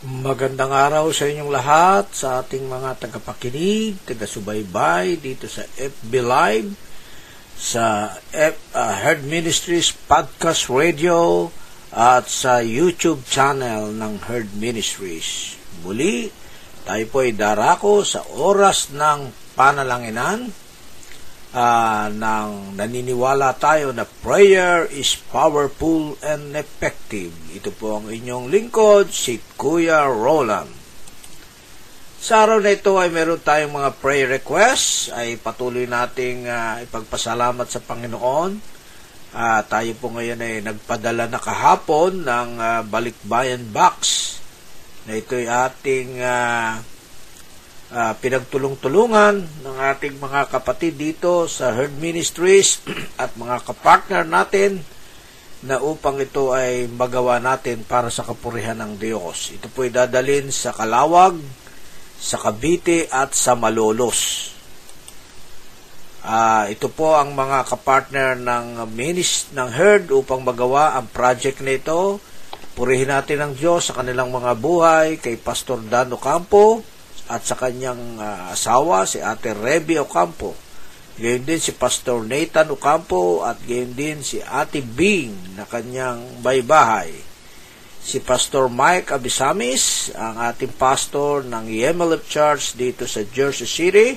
Magandang araw sa inyong lahat, sa ating mga tagapakinig, taga-subaybay dito sa FB Live, sa F, uh, Herd Ministries Podcast Radio, at sa YouTube channel ng Herd Ministries. Muli, tayo po ay darako sa oras ng panalanginan uh, ng naniniwala tayo na prayer is powerful and effective. Ito po ang inyong lingkod, si Kuya Roland. Sa araw na ito ay meron tayong mga prayer requests, ay patuloy nating uh, ipagpasalamat sa Panginoon. Uh, tayo po ngayon ay nagpadala na kahapon ng uh, Balikbayan Box na ito ay ating uh, uh, pinagtulong-tulungan ng ating mga kapatid dito sa Herd Ministries at mga kapartner natin na upang ito ay magawa natin para sa kapurihan ng Diyos. Ito po ay dadalin sa Kalawag, sa Cavite at sa Malolos. Uh, ito po ang mga kapartner ng minis ng herd upang magawa ang project na ito. Purihin natin ang Diyos sa kanilang mga buhay kay Pastor Dan Ocampo, at sa kanyang uh, asawa, si Ate Reby Ocampo. Gayon din si Pastor Nathan Ocampo at gayon din si Ate Bing na kanyang baybahay. Si Pastor Mike Abisamis, ang ating pastor ng Yemelep Church dito sa Jersey City.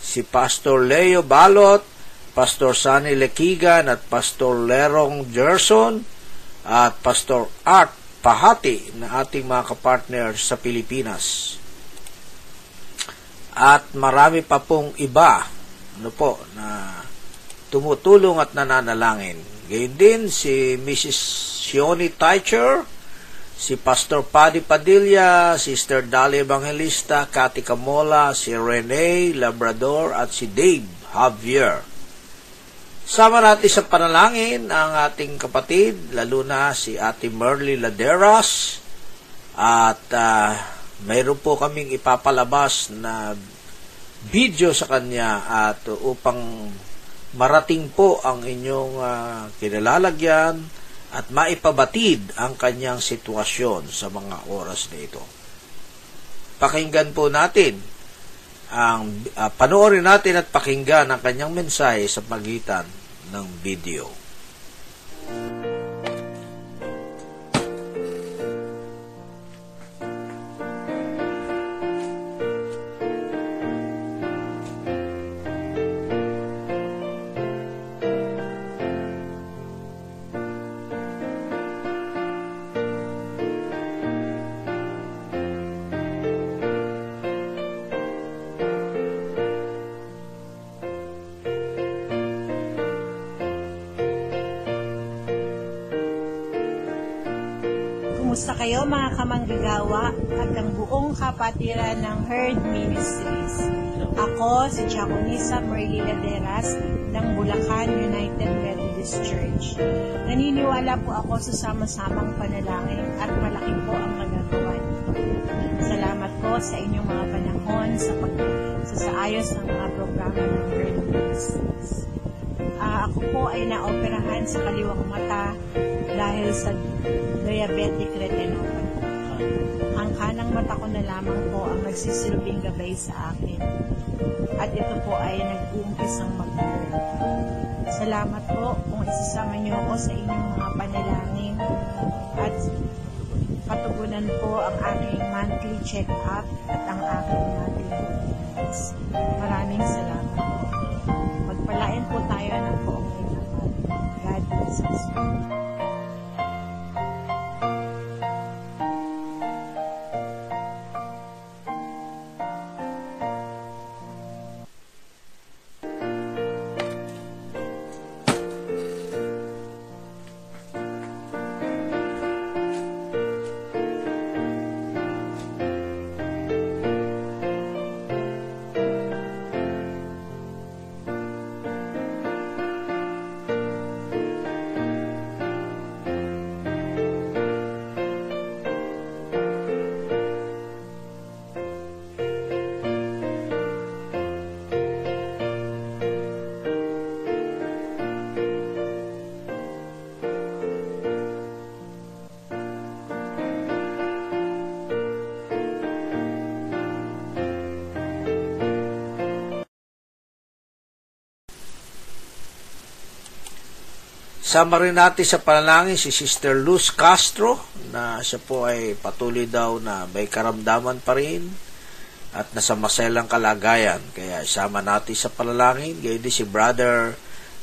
Si Pastor Leo Balot, Pastor Sunny Lekigan at Pastor Lerong Gerson at Pastor Art Pahati na ating mga kapartner sa Pilipinas at marami pa pong iba ano po na tumutulong at nananalangin. Gayun din si Mrs. Sioni Teicher, si Pastor Paddy Padilla, Sister Dali Evangelista, Cathy Camola, si Rene Labrador at si Dave Javier. Sama natin sa panalangin ang ating kapatid, lalo na si Ate Merly Laderas at uh, mayroon po kaming ipapalabas na video sa kanya at upang marating po ang inyong uh, kinalalagyan at maipabatid ang kanyang sitwasyon sa mga oras na ito. Pakinggan po natin ang uh, panoorin natin at pakinggan ang kanyang mensahe sa pagitan ng video. Kumusta kayo mga kamanggagawa at ang buong kapatiran ng Herd Ministries? Ako si Chaconisa Merly Laderas ng Bulacan United Methodist Church. Naniniwala po ako sa sama-samang panalangin at malaki po ang magagawa. Salamat po sa inyong mga panahon sa pagsasaayos ng mga programa ng Herd Ministries. Uh, ako po ay naoperahan sa kaliwang mata dahil sa diabetic retinopathy. Ang kanang mata ko na lamang po ang nagsisilbing gabay sa akin. At ito po ay nag-uumpisang mag Salamat po kung isasama niyo ako sa inyong mga panalangin at patugunan po ang aking monthly check-up at ang aking monthly. Maraming salamat Jesus. Sama rin natin sa panalangin si Sister Luz Castro na siya po ay patuloy daw na may karamdaman pa rin at nasa maselang kalagayan. Kaya isama natin sa panalangin. Gayon din si Brother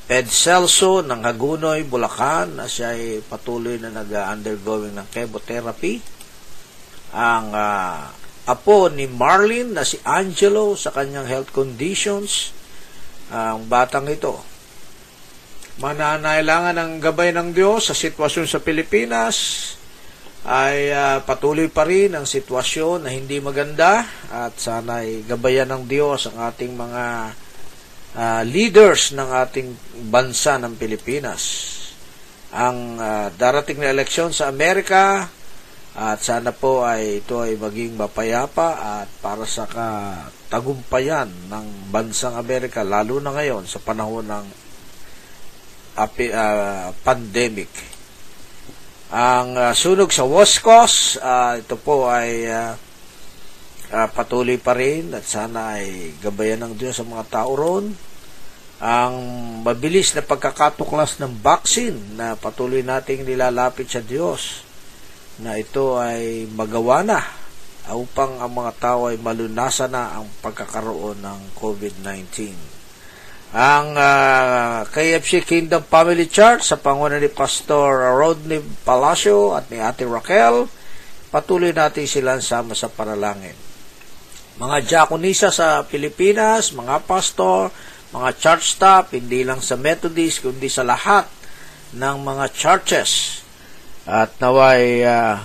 Ped Celso ng Hagunoy, Bulacan na siya ay patuloy na nag-undergoing ng chemotherapy. Ang uh, apo ni Marlin na si Angelo sa kanyang health conditions. Ang batang ito mananailangan ng gabay ng Diyos sa sitwasyon sa Pilipinas ay uh, patuloy pa rin ang sitwasyon na hindi maganda at sana ay gabayan ng Diyos ang ating mga uh, leaders ng ating bansa ng Pilipinas. Ang uh, darating na eleksyon sa Amerika at sana po ay ito ay maging mapayapa at para sa katagumpayan ng bansang Amerika lalo na ngayon sa panahon ng uh, pandemic. Ang uh, sunog sa Wascos, uh, ito po ay uh, uh, patuloy pa rin at sana ay gabayan ng Diyos sa mga tao ron. Ang mabilis na pagkakatuklas ng vaccine na patuloy nating nilalapit sa Diyos na ito ay magawa na upang ang mga tao ay malunasan na ang pagkakaroon ng COVID-19 ang uh, KFC Kingdom Family Church sa pangunan ni Pastor Rodney Palacio at ni Ate Raquel. Patuloy natin silang sama sa panalangin. Mga diakonisa sa Pilipinas, mga pastor, mga church staff, hindi lang sa Methodist, kundi sa lahat ng mga churches. At naway uh,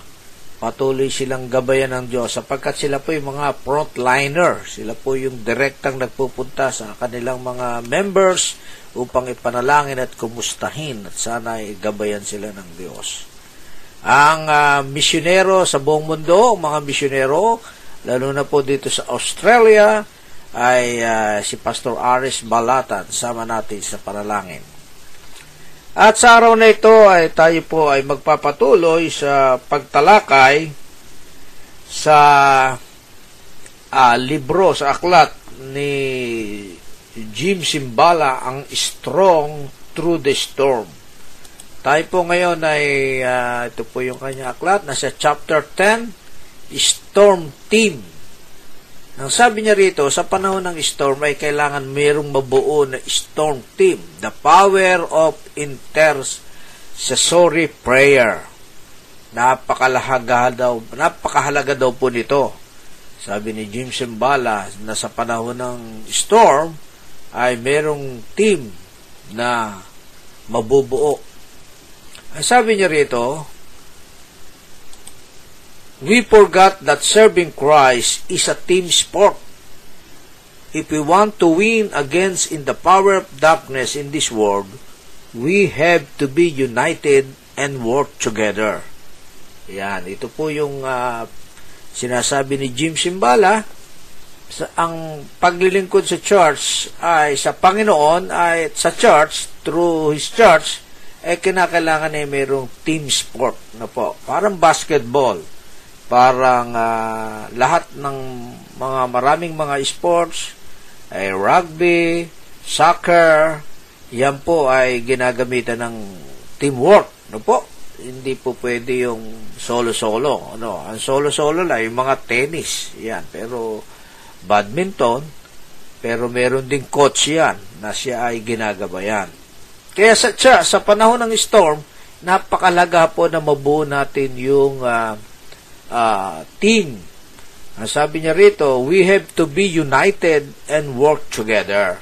patuloy silang gabayan ng Diyos sapagkat sila po yung mga frontliner. Sila po yung direktang nagpupunta sa kanilang mga members upang ipanalangin at kumustahin at sana ay gabayan sila ng Diyos. Ang uh, misyonero sa buong mundo, mga misyonero, lalo na po dito sa Australia, ay uh, si Pastor Aris Balatan. Sama natin sa panalangin. At sa araw na ito ay tayo po ay magpapatuloy sa pagtalakay sa uh, libro, sa aklat ni Jim Simbala, ang Strong Through the Storm. Tayo po ngayon ay, uh, ito po yung kanya aklat, nasa chapter 10, Storm Team. Ang sabi niya rito, sa panahon ng storm ay kailangan mayroong mabuo na storm team. The power of intercessory prayer. Napakalahaga daw, napakahalaga daw po nito. Sabi ni Jim Simbala na sa panahon ng storm ay mayroong team na mabubuo. Ang sabi niya rito, we forgot that serving Christ is a team sport. If we want to win against in the power of darkness in this world, we have to be united and work together. Yan, ito po yung uh, sinasabi ni Jim Simbala. Sa, ang paglilingkod sa church ay sa Panginoon ay sa church through his church ay kinakailangan ay mayroong team sport na po. Parang basketball parang uh, lahat ng mga maraming mga sports ay rugby, soccer, yan po ay ginagamitan ng teamwork, no po? Hindi po pwede yung solo-solo, ano? Ang solo-solo lang yung mga tennis, yan. Pero badminton, pero meron ding coach yan na siya ay ginagabayan. Kaya sa, sa panahon ng storm, napakalaga po na mabuo natin yung uh, uh, team. Ang sabi niya rito, we have to be united and work together.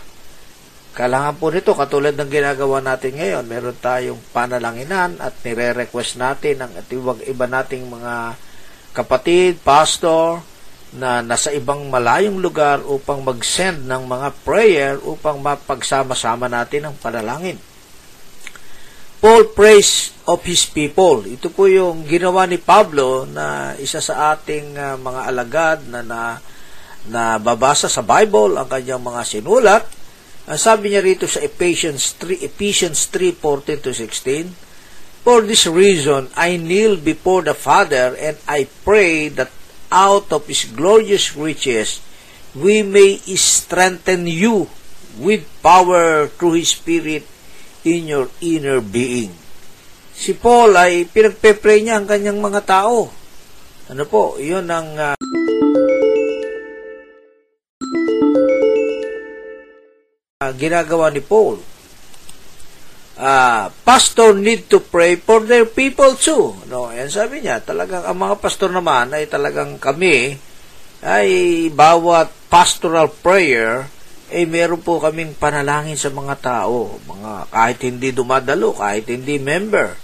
Kailangan po nito, katulad ng ginagawa natin ngayon, meron tayong panalanginan at nire-request natin ang atiwag iba nating mga kapatid, pastor, na nasa ibang malayong lugar upang mag-send ng mga prayer upang mapagsama-sama natin ang panalangin. Paul prays of his people. Ito po yung ginawa ni Pablo na isa sa ating uh, mga alagad na, na na babasa sa Bible ang kanyang mga sinulat. Ang sabi niya rito sa Ephesians 3, Ephesians 3:14 to 16, For this reason I kneel before the Father and I pray that out of his glorious riches we may strengthen you with power through his spirit in your inner being. Si Paul ay pinagpe-pray niya ang kanyang mga tao. Ano po, yun ang uh, ginagawa ni Paul. Uh, pastor need to pray for their people too. No, yan sabi niya, talagang ang mga pastor naman ay talagang kami ay bawat pastoral prayer ay meron po kaming panalangin sa mga tao, mga kahit hindi dumadalo, kahit hindi member.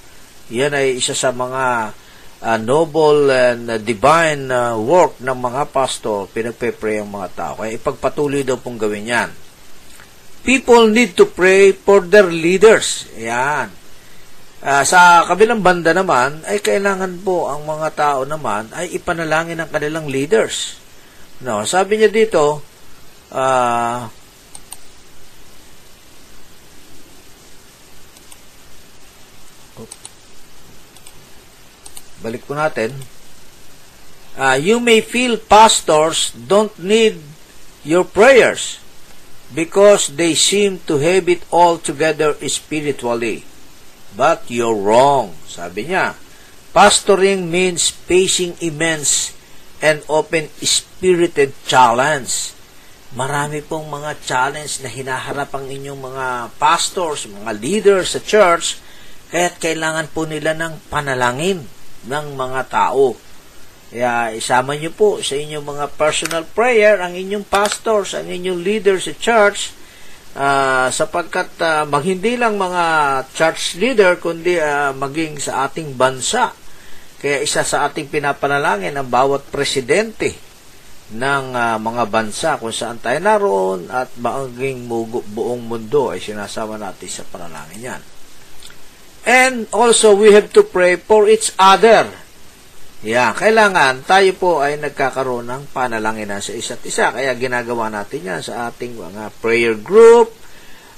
Yan ay isa sa mga uh, noble and uh, divine uh, work ng mga pastor, pinagpe-pray ang mga tao. Kaya ipagpatuloy daw pong gawin yan people need to pray for their leaders. Yan. Uh, sa kabilang banda naman, ay kailangan po ang mga tao naman ay ipanalangin ang kanilang leaders. No, sabi niya dito, uh, balik po natin, uh, you may feel pastors don't need your prayers because they seem to have it all together spiritually. But you're wrong, sabi niya. Pastoring means facing immense and open spirited challenge. Marami pong mga challenge na hinaharap ang inyong mga pastors, mga leaders sa church, kaya't kailangan po nila ng panalangin ng mga tao. Kaya isama niyo po sa inyong mga personal prayer ang inyong pastors, ang inyong leaders sa church uh, sapagkat uh, mag hindi lang mga church leader kundi uh, maging sa ating bansa. Kaya isa sa ating pinapanalangin ang bawat presidente ng uh, mga bansa kung saan tayo naroon at maging buong mundo ay sinasama natin sa panalangin yan. And also we have to pray for each other. Yeah, kailangan tayo po ay nagkakaroon ng panalanginan sa isa't isa. Kaya ginagawa natin yan sa ating mga prayer group,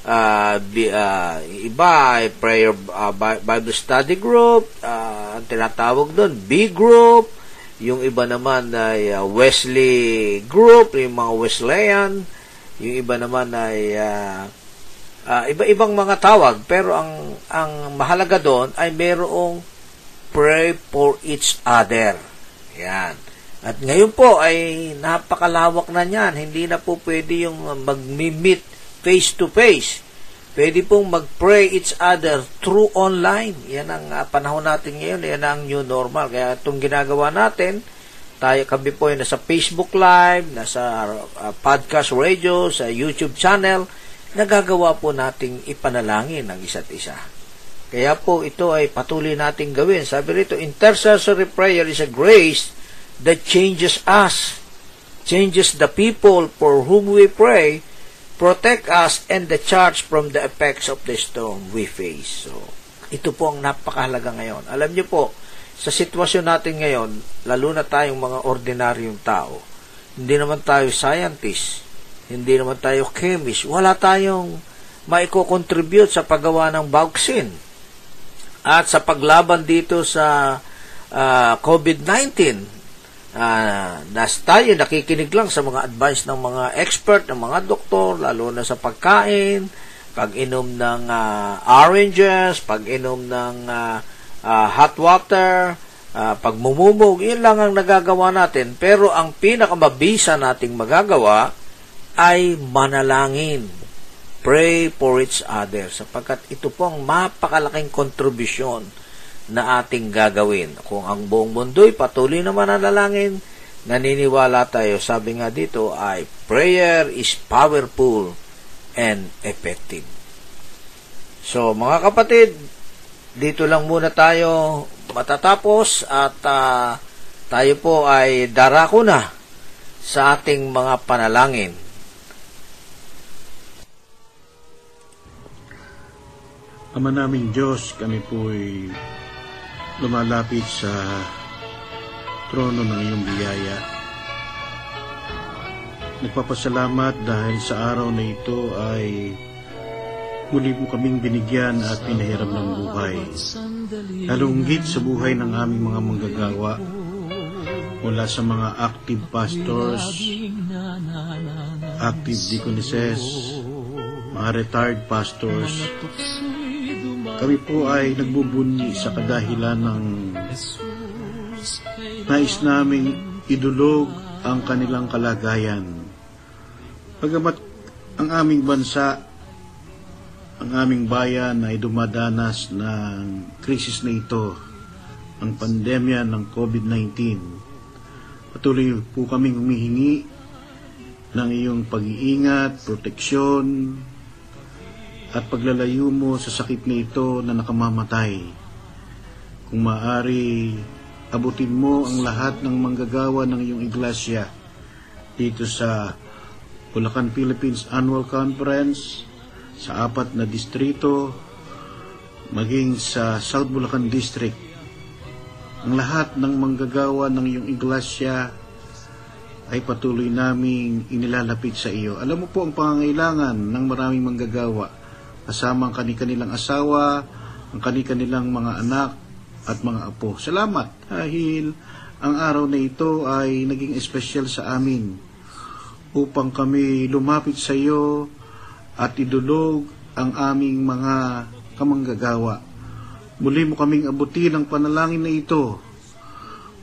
uh, bi, uh, iba ay prayer uh, Bible study group, uh, tinatawag doon, B group, yung iba naman ay uh, Wesley group, yung mga Wesleyan, yung iba naman ay uh, uh, iba-ibang mga tawag, pero ang ang mahalaga doon ay merong pray for each other. Yan. At ngayon po ay napakalawak na niyan. Hindi na po pwede yung mag-meet face to face. Pwede pong mag-pray each other through online. Yan ang uh, panahon natin ngayon. Yan ang new normal. Kaya itong ginagawa natin, tayo kami po ay nasa Facebook Live, nasa uh, podcast radio, sa YouTube channel, nagagawa po nating ipanalangin ang isa't isa. Kaya po ito ay patuloy nating gawin. Sabi rito, intercessory prayer is a grace that changes us, changes the people for whom we pray, protect us and the church from the effects of the storm we face. So, ito po ang napakahalaga ngayon. Alam niyo po, sa sitwasyon natin ngayon, lalo na tayong mga ordinaryong tao, hindi naman tayo scientist, hindi naman tayo chemist, wala tayong maiko-contribute sa paggawa ng vaccine. At sa paglaban dito sa uh, ah, COVID-19, uh, ah, nas tayo nakikinig lang sa mga advice ng mga expert, ng mga doktor, lalo na sa pagkain, pag-inom ng uh, oranges, pag-inom ng uh, uh, hot water, uh, pagmumumog, yun lang ang nagagawa natin. Pero ang pinakamabisa nating magagawa ay manalangin pray for each other sapagkat ito po ang mapakalaking kontribusyon na ating gagawin. Kung ang buong mundo'y patuloy na mananalangin, naniniwala tayo, sabi nga dito ay prayer is powerful and effective. So mga kapatid, dito lang muna tayo matatapos at uh, tayo po ay darako na sa ating mga panalangin Ama naming Diyos, kami po'y lumalapit sa trono ng iyong biyaya. Nagpapasalamat dahil sa araw na ito ay muli mo kaming binigyan at pinahiram ng buhay. Halunggit sa buhay ng aming mga manggagawa mula sa mga active pastors, active deaconesses, mga retired pastors, kami po ay nagbubunyi sa kadahilan ng nais naming idulog ang kanilang kalagayan. Pagamat ang aming bansa, ang aming bayan ay dumadanas ng krisis na ito, ang pandemya ng COVID-19. Patuloy po kaming humihingi ng iyong pag-iingat, proteksyon, at paglalayo mo sa sakit na ito na nakamamatay. Kung maaari, abutin mo ang lahat ng manggagawa ng iyong iglesia dito sa Bulacan Philippines Annual Conference sa apat na distrito maging sa South Bulacan District. Ang lahat ng manggagawa ng iyong iglesia ay patuloy naming inilalapit sa iyo. Alam mo po ang pangangailangan ng maraming manggagawa kasama ang kanilang asawa, ang kanilang mga anak at mga apo. Salamat dahil ang araw na ito ay naging espesyal sa amin upang kami lumapit sa iyo at idulog ang aming mga kamanggagawa. Muli mo kaming abutin ang panalangin na ito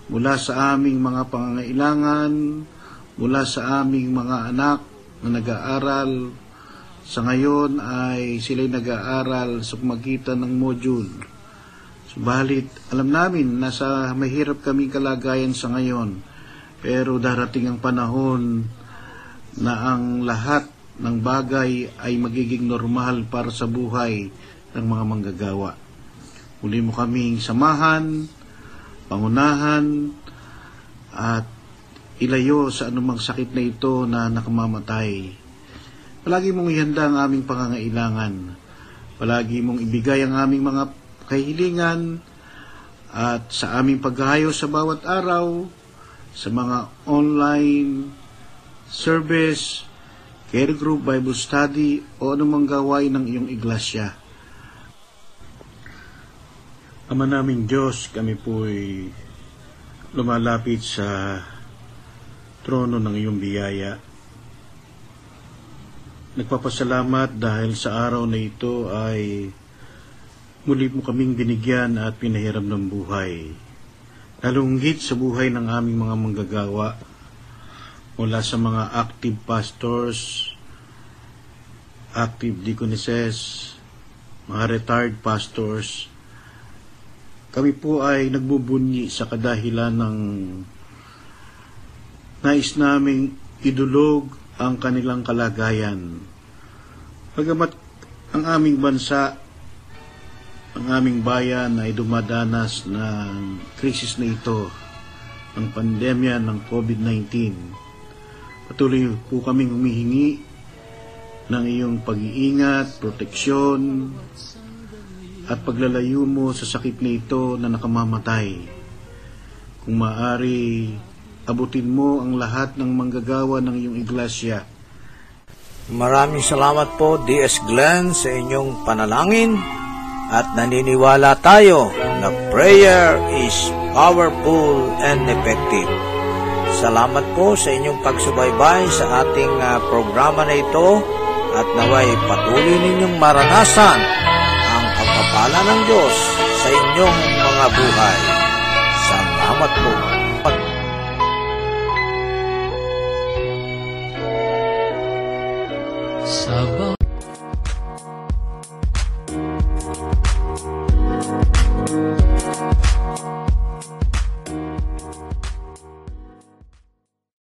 mula sa aming mga pangangailangan, mula sa aming mga anak na nag-aaral, sa ngayon ay sila'y nag-aaral sa pamagitan ng module. Subalit, alam namin na sa mahirap kaming kalagayan sa ngayon, pero darating ang panahon na ang lahat ng bagay ay magiging normal para sa buhay ng mga manggagawa. Muli mo kaming samahan, pangunahan, at ilayo sa anumang sakit na ito na nakamamatay Palagi mong ihanda ang aming pangangailangan. Palagi mong ibigay ang aming mga kahilingan at sa aming paghahayo sa bawat araw, sa mga online service, care group, Bible study, o anumang gawain ng iyong iglesia. Ama naming Diyos, kami po'y lumalapit sa trono ng iyong biyaya Nagpapasalamat dahil sa araw na ito ay muli mo kaming binigyan at pinahiram ng buhay. Lalunggit sa buhay ng aming mga manggagawa mula sa mga active pastors, active deaconesses, mga retired pastors. Kami po ay nagbubunyi sa kadahilan ng nais naming idulog ang kanilang kalagayan. Pagamat ang aming bansa, ang aming bayan ay dumadanas ng krisis na ito, ang pandemya ng COVID-19. Patuloy po kaming humihingi ng iyong pag-iingat, proteksyon, at paglalayo mo sa sakit na ito na nakamamatay. Kung maaari, abutin mo ang lahat ng manggagawa ng iyong iglesia. Maraming salamat po, D.S. Glenn, sa inyong panalangin at naniniwala tayo na prayer is powerful and effective. Salamat po sa inyong pagsubaybay sa ating uh, programa na ito at naway patuloy ninyong maranasan ang pagpapala ng Diyos sa inyong mga buhay. Salamat po.